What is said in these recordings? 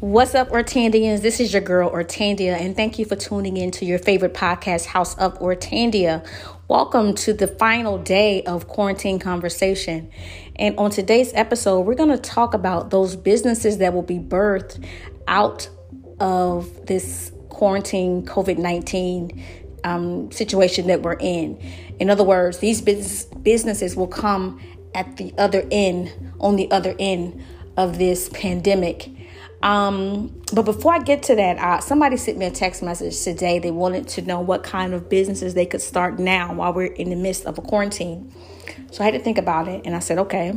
What's up, Ortandians? This is your girl, Ortandia, and thank you for tuning in to your favorite podcast, House of Ortandia. Welcome to the final day of quarantine conversation. And on today's episode, we're going to talk about those businesses that will be birthed out of this quarantine COVID 19 um, situation that we're in. In other words, these business, businesses will come at the other end, on the other end of this pandemic um, but before I get to that, uh, somebody sent me a text message today. They wanted to know what kind of businesses they could start now while we're in the midst of a quarantine. So I had to think about it, and I said, okay.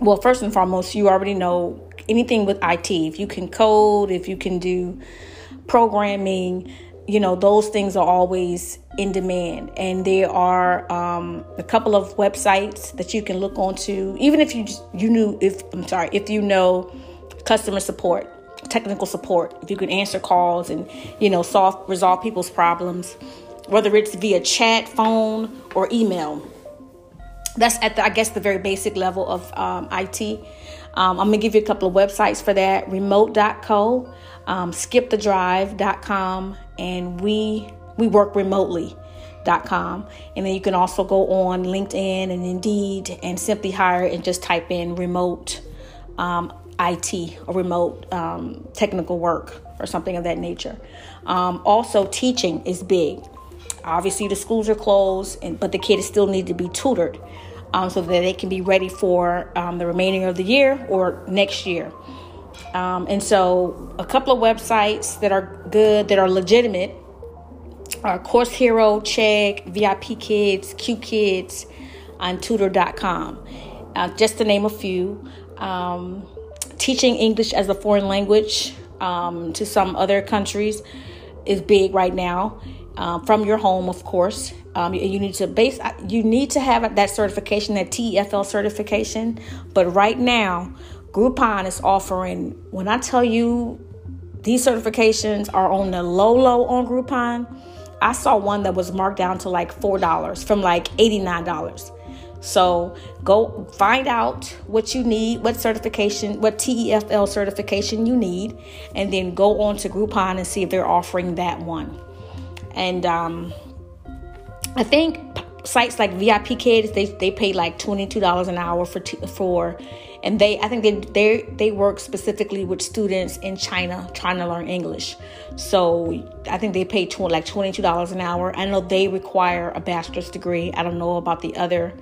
Well, first and foremost, you already know anything with IT. If you can code, if you can do programming, you know those things are always in demand and there are um, a couple of websites that you can look onto even if you you knew if i'm sorry if you know customer support, technical support. If you can answer calls and you know solve resolve people's problems, whether it's via chat, phone, or email. That's at the, I guess the very basic level of um, IT. Um, I'm gonna give you a couple of websites for that: remote.co, um, skipthedrive.com, and we we work remotely.com. And then you can also go on LinkedIn and Indeed and simply hire and just type in remote um, IT or remote um, technical work or something of that nature. Um, also, teaching is big. Obviously, the schools are closed, and, but the kids still need to be tutored um, so that they can be ready for um, the remaining of the year or next year. Um, and so, a couple of websites that are good, that are legitimate, are Course Hero, Chegg, VIP Kids, Q Kids, on Tutor.com. Uh, just to name a few. Um, teaching English as a foreign language um, to some other countries is big right now. Um, from your home, of course, um, you, you, need to base. You need to have that certification, that TEFL certification. But right now, Groupon is offering. When I tell you, these certifications are on the low, low on Groupon. I saw one that was marked down to like four dollars from like eighty nine dollars. So go find out what you need, what certification, what TEFL certification you need, and then go on to Groupon and see if they're offering that one. And um, I think sites like VIP Kids they they pay like twenty two dollars an hour for t- for, and they I think they they they work specifically with students in China trying to learn English. So I think they pay tw- like twenty two dollars an hour. I know they require a bachelor's degree. I don't know about the other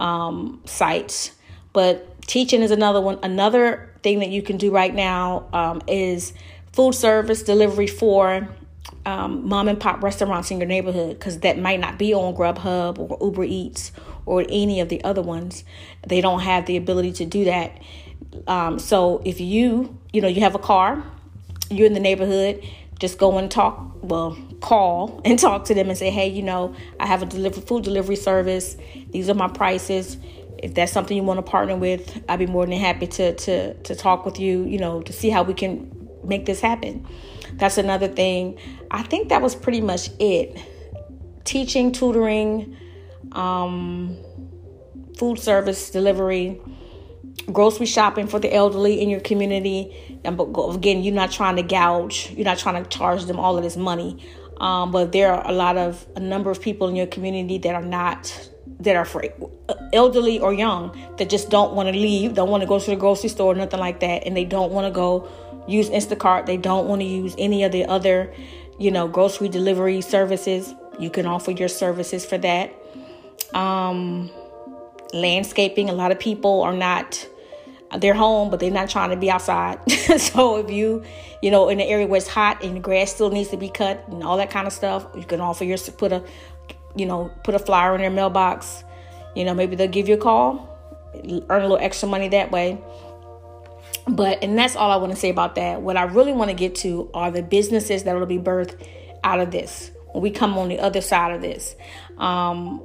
um, sites. But teaching is another one. Another thing that you can do right now um, is food service delivery for um, mom and pop restaurants in your neighborhood because that might not be on Grubhub or Uber Eats or any of the other ones. They don't have the ability to do that. Um, so if you, you know, you have a car, you're in the neighborhood, just go and talk, well, call and talk to them and say, hey, you know, I have a delivery food delivery service. These are my prices. If that's something you want to partner with, I'd be more than happy to to to talk with you, you know, to see how we can make this happen. That's another thing. I think that was pretty much it. Teaching, tutoring, um, food service delivery, grocery shopping for the elderly in your community. And again, you're not trying to gouge, you're not trying to charge them all of this money. Um, but there are a lot of a number of people in your community that are not that are afraid, elderly or young, that just don't want to leave, don't want to go to the grocery store, nothing like that, and they don't want to go use Instacart. They don't want to use any of the other, you know, grocery delivery services. You can offer your services for that. Um, landscaping. A lot of people are not they're home, but they're not trying to be outside. so if you, you know, in an area where it's hot and the grass still needs to be cut and all that kind of stuff, you can offer your put a, you know, put a flyer in their mailbox. You know, maybe they'll give you a call, earn a little extra money that way. But and that's all I want to say about that. What I really want to get to are the businesses that will be birthed out of this when we come on the other side of this. Um,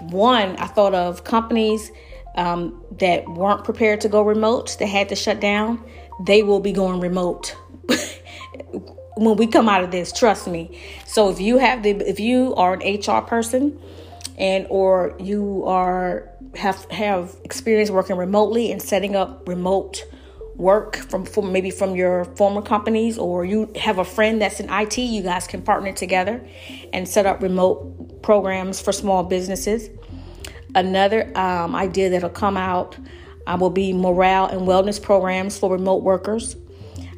one, I thought of companies um, that weren't prepared to go remote, that had to shut down, they will be going remote when we come out of this. Trust me. So if you have the, if you are an HR person, and or you are have have experience working remotely and setting up remote work from, from maybe from your former companies or you have a friend that's in IT, you guys can partner together and set up remote programs for small businesses. Another um, idea that'll come out uh, will be morale and wellness programs for remote workers.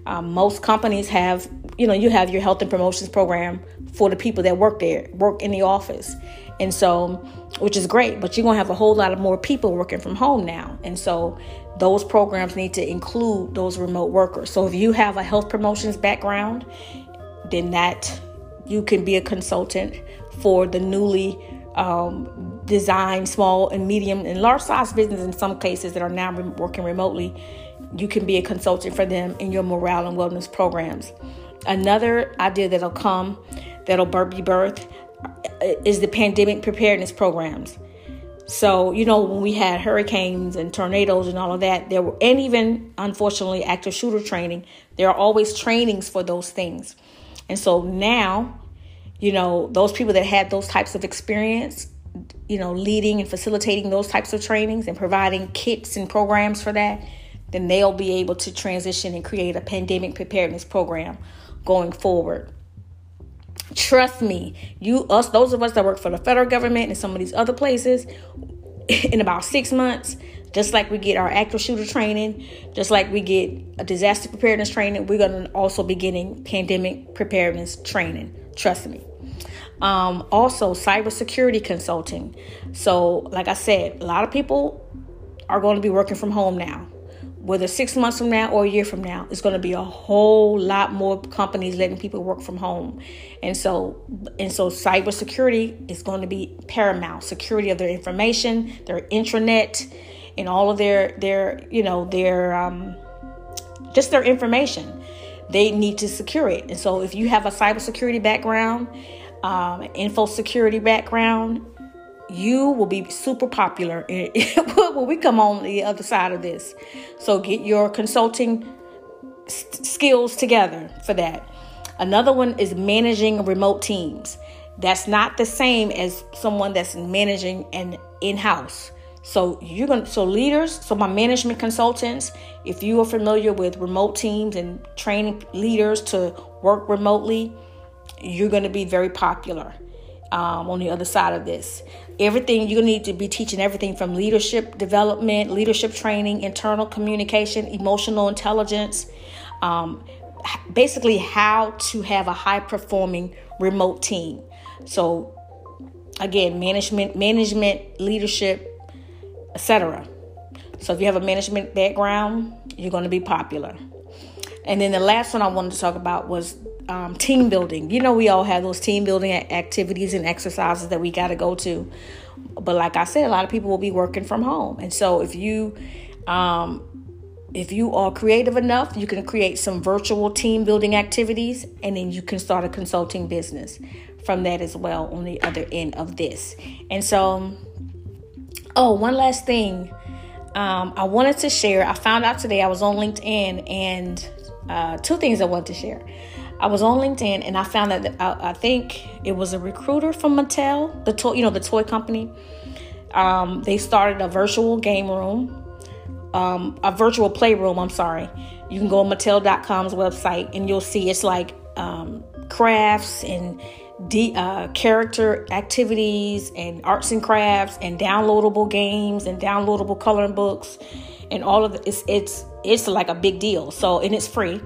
Um, most companies have, you know, you have your health and promotions program for the people that work there, work in the office. And so, which is great, but you're going to have a whole lot of more people working from home now. And so, those programs need to include those remote workers. So, if you have a health promotions background, then that you can be a consultant for the newly um, designed small and medium and large size businesses in some cases that are now re- working remotely. You can be a consultant for them in your morale and wellness programs. Another idea that'll come, that'll be birthed, is the pandemic preparedness programs. So, you know, when we had hurricanes and tornadoes and all of that, there were, and even unfortunately active shooter training, there are always trainings for those things. And so now, you know, those people that had those types of experience, you know, leading and facilitating those types of trainings and providing kits and programs for that, then they'll be able to transition and create a pandemic preparedness program going forward. Trust me, you us those of us that work for the federal government and some of these other places in about 6 months, just like we get our active shooter training, just like we get a disaster preparedness training, we're going to also be getting pandemic preparedness training. Trust me. Um, also, cybersecurity consulting. So, like I said, a lot of people are going to be working from home now whether six months from now or a year from now, it's going to be a whole lot more companies letting people work from home, and so and so cybersecurity is going to be paramount. Security of their information, their intranet, and all of their their you know their um, just their information. They need to secure it, and so if you have a cybersecurity background, um, info security background, you will be super popular when we come on the other side of this. So get your consulting skills together for that. Another one is managing remote teams. That's not the same as someone that's managing an in-house. So you're going to so leaders, so my management consultants, if you are familiar with remote teams and training leaders to work remotely, you're going to be very popular um, on the other side of this. Everything you need to be teaching everything from leadership development, leadership training, internal communication, emotional intelligence, um, basically how to have a high performing remote team. So again, management, management, leadership, etc. So if you have a management background, you're going to be popular. And then the last one I wanted to talk about was um, team building. You know, we all have those team building activities and exercises that we got to go to. But like I said, a lot of people will be working from home, and so if you um, if you are creative enough, you can create some virtual team building activities, and then you can start a consulting business from that as well on the other end of this. And so, oh, one last thing. Um, I wanted to share. I found out today I was on LinkedIn, and uh, two things I want to share. I was on LinkedIn and I found that I, I think it was a recruiter from Mattel, the toy, you know, the toy company. Um, they started a virtual game room, um, a virtual playroom. I'm sorry. You can go on Mattel.com's website and you'll see it's like um, crafts and de- uh, character activities and arts and crafts and downloadable games and downloadable coloring books and all of it. It's it's it's like a big deal. So and it's free.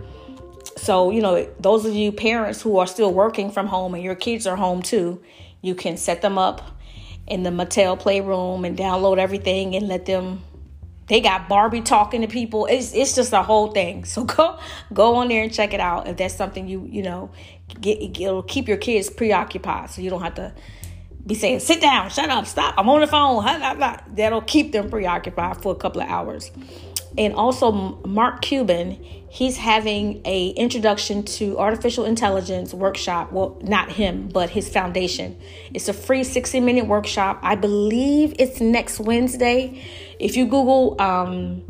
So, you know, those of you parents who are still working from home and your kids are home too, you can set them up in the Mattel Playroom and download everything and let them. They got Barbie talking to people. It's it's just a whole thing. So go go on there and check it out if that's something you you know get it'll keep your kids preoccupied so you don't have to be saying sit down, shut up, stop, I'm on the phone. That'll keep them preoccupied for a couple of hours and also Mark Cuban, he's having a introduction to artificial intelligence workshop. Well, not him, but his foundation. It's a free 60 minute workshop. I believe it's next Wednesday. If you Google, um,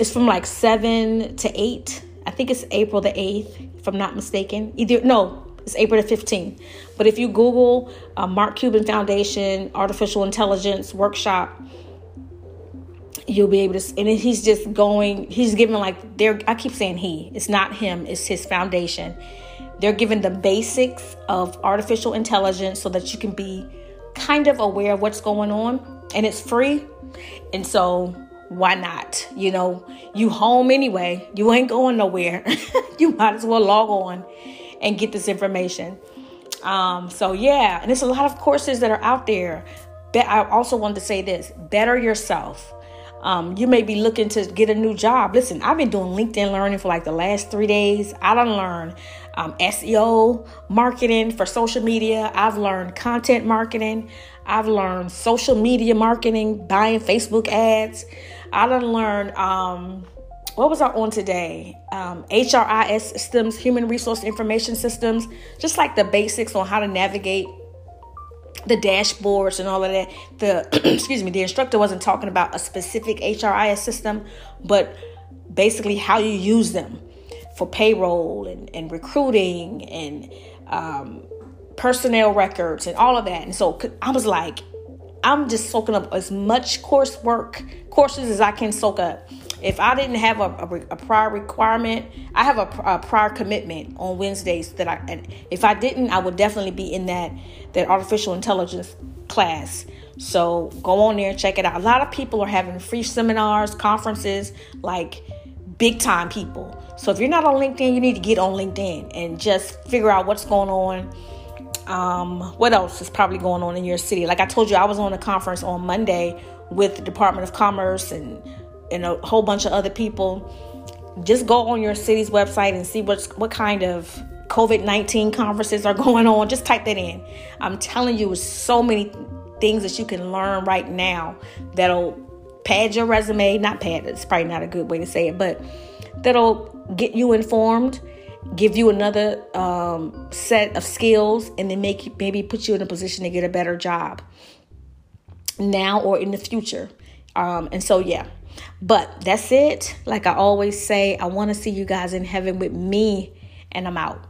it's from like 7 to 8. I think it's April the 8th, if I'm not mistaken. Either, no, it's April the 15th. But if you Google uh, Mark Cuban Foundation Artificial Intelligence Workshop, you'll be able to and he's just going he's giving like there i keep saying he it's not him it's his foundation. They're giving the basics of artificial intelligence so that you can be kind of aware of what's going on and it's free and so why not you know? You home anyway you ain't going nowhere you might as well log on and get this information. Um, so yeah and there's a lot of courses that are out there. But i also wanted to say this better yourself um, you may be looking to get a new job. Listen, I've been doing LinkedIn learning for like the last three days. I don't learn um, SEO marketing for social media. I've learned content marketing. I've learned social media marketing, buying Facebook ads. I learned um, what was I on today? Um, HRIS systems, human resource information systems, just like the basics on how to navigate the dashboards and all of that. The excuse me, the instructor wasn't talking about a specific HRIS system, but basically how you use them for payroll and, and recruiting and um, personnel records and all of that. And so I was like, I'm just soaking up as much coursework, courses as I can soak up. If I didn't have a, a, a prior requirement, I have a, a, prior commitment on Wednesdays that I, and if I didn't, I would definitely be in that that artificial intelligence class. So go on there and check it out. A lot of people are having free seminars, conferences, like big time people. So if you're not on LinkedIn, you need to get on LinkedIn and just figure out what's going on. Um, what else is probably going on in your city? Like I told you, I was on a conference on Monday with the Department of Commerce and and a whole bunch of other people. Just go on your city's website and see what's what kind of COVID 19 conferences are going on. Just type that in. I'm telling you, so many things that you can learn right now that'll pad your resume. Not pad, it's probably not a good way to say it, but that'll get you informed, give you another um, set of skills, and then make maybe put you in a position to get a better job now or in the future. Um, and so, yeah, but that's it. Like I always say, I want to see you guys in heaven with me, and I'm out.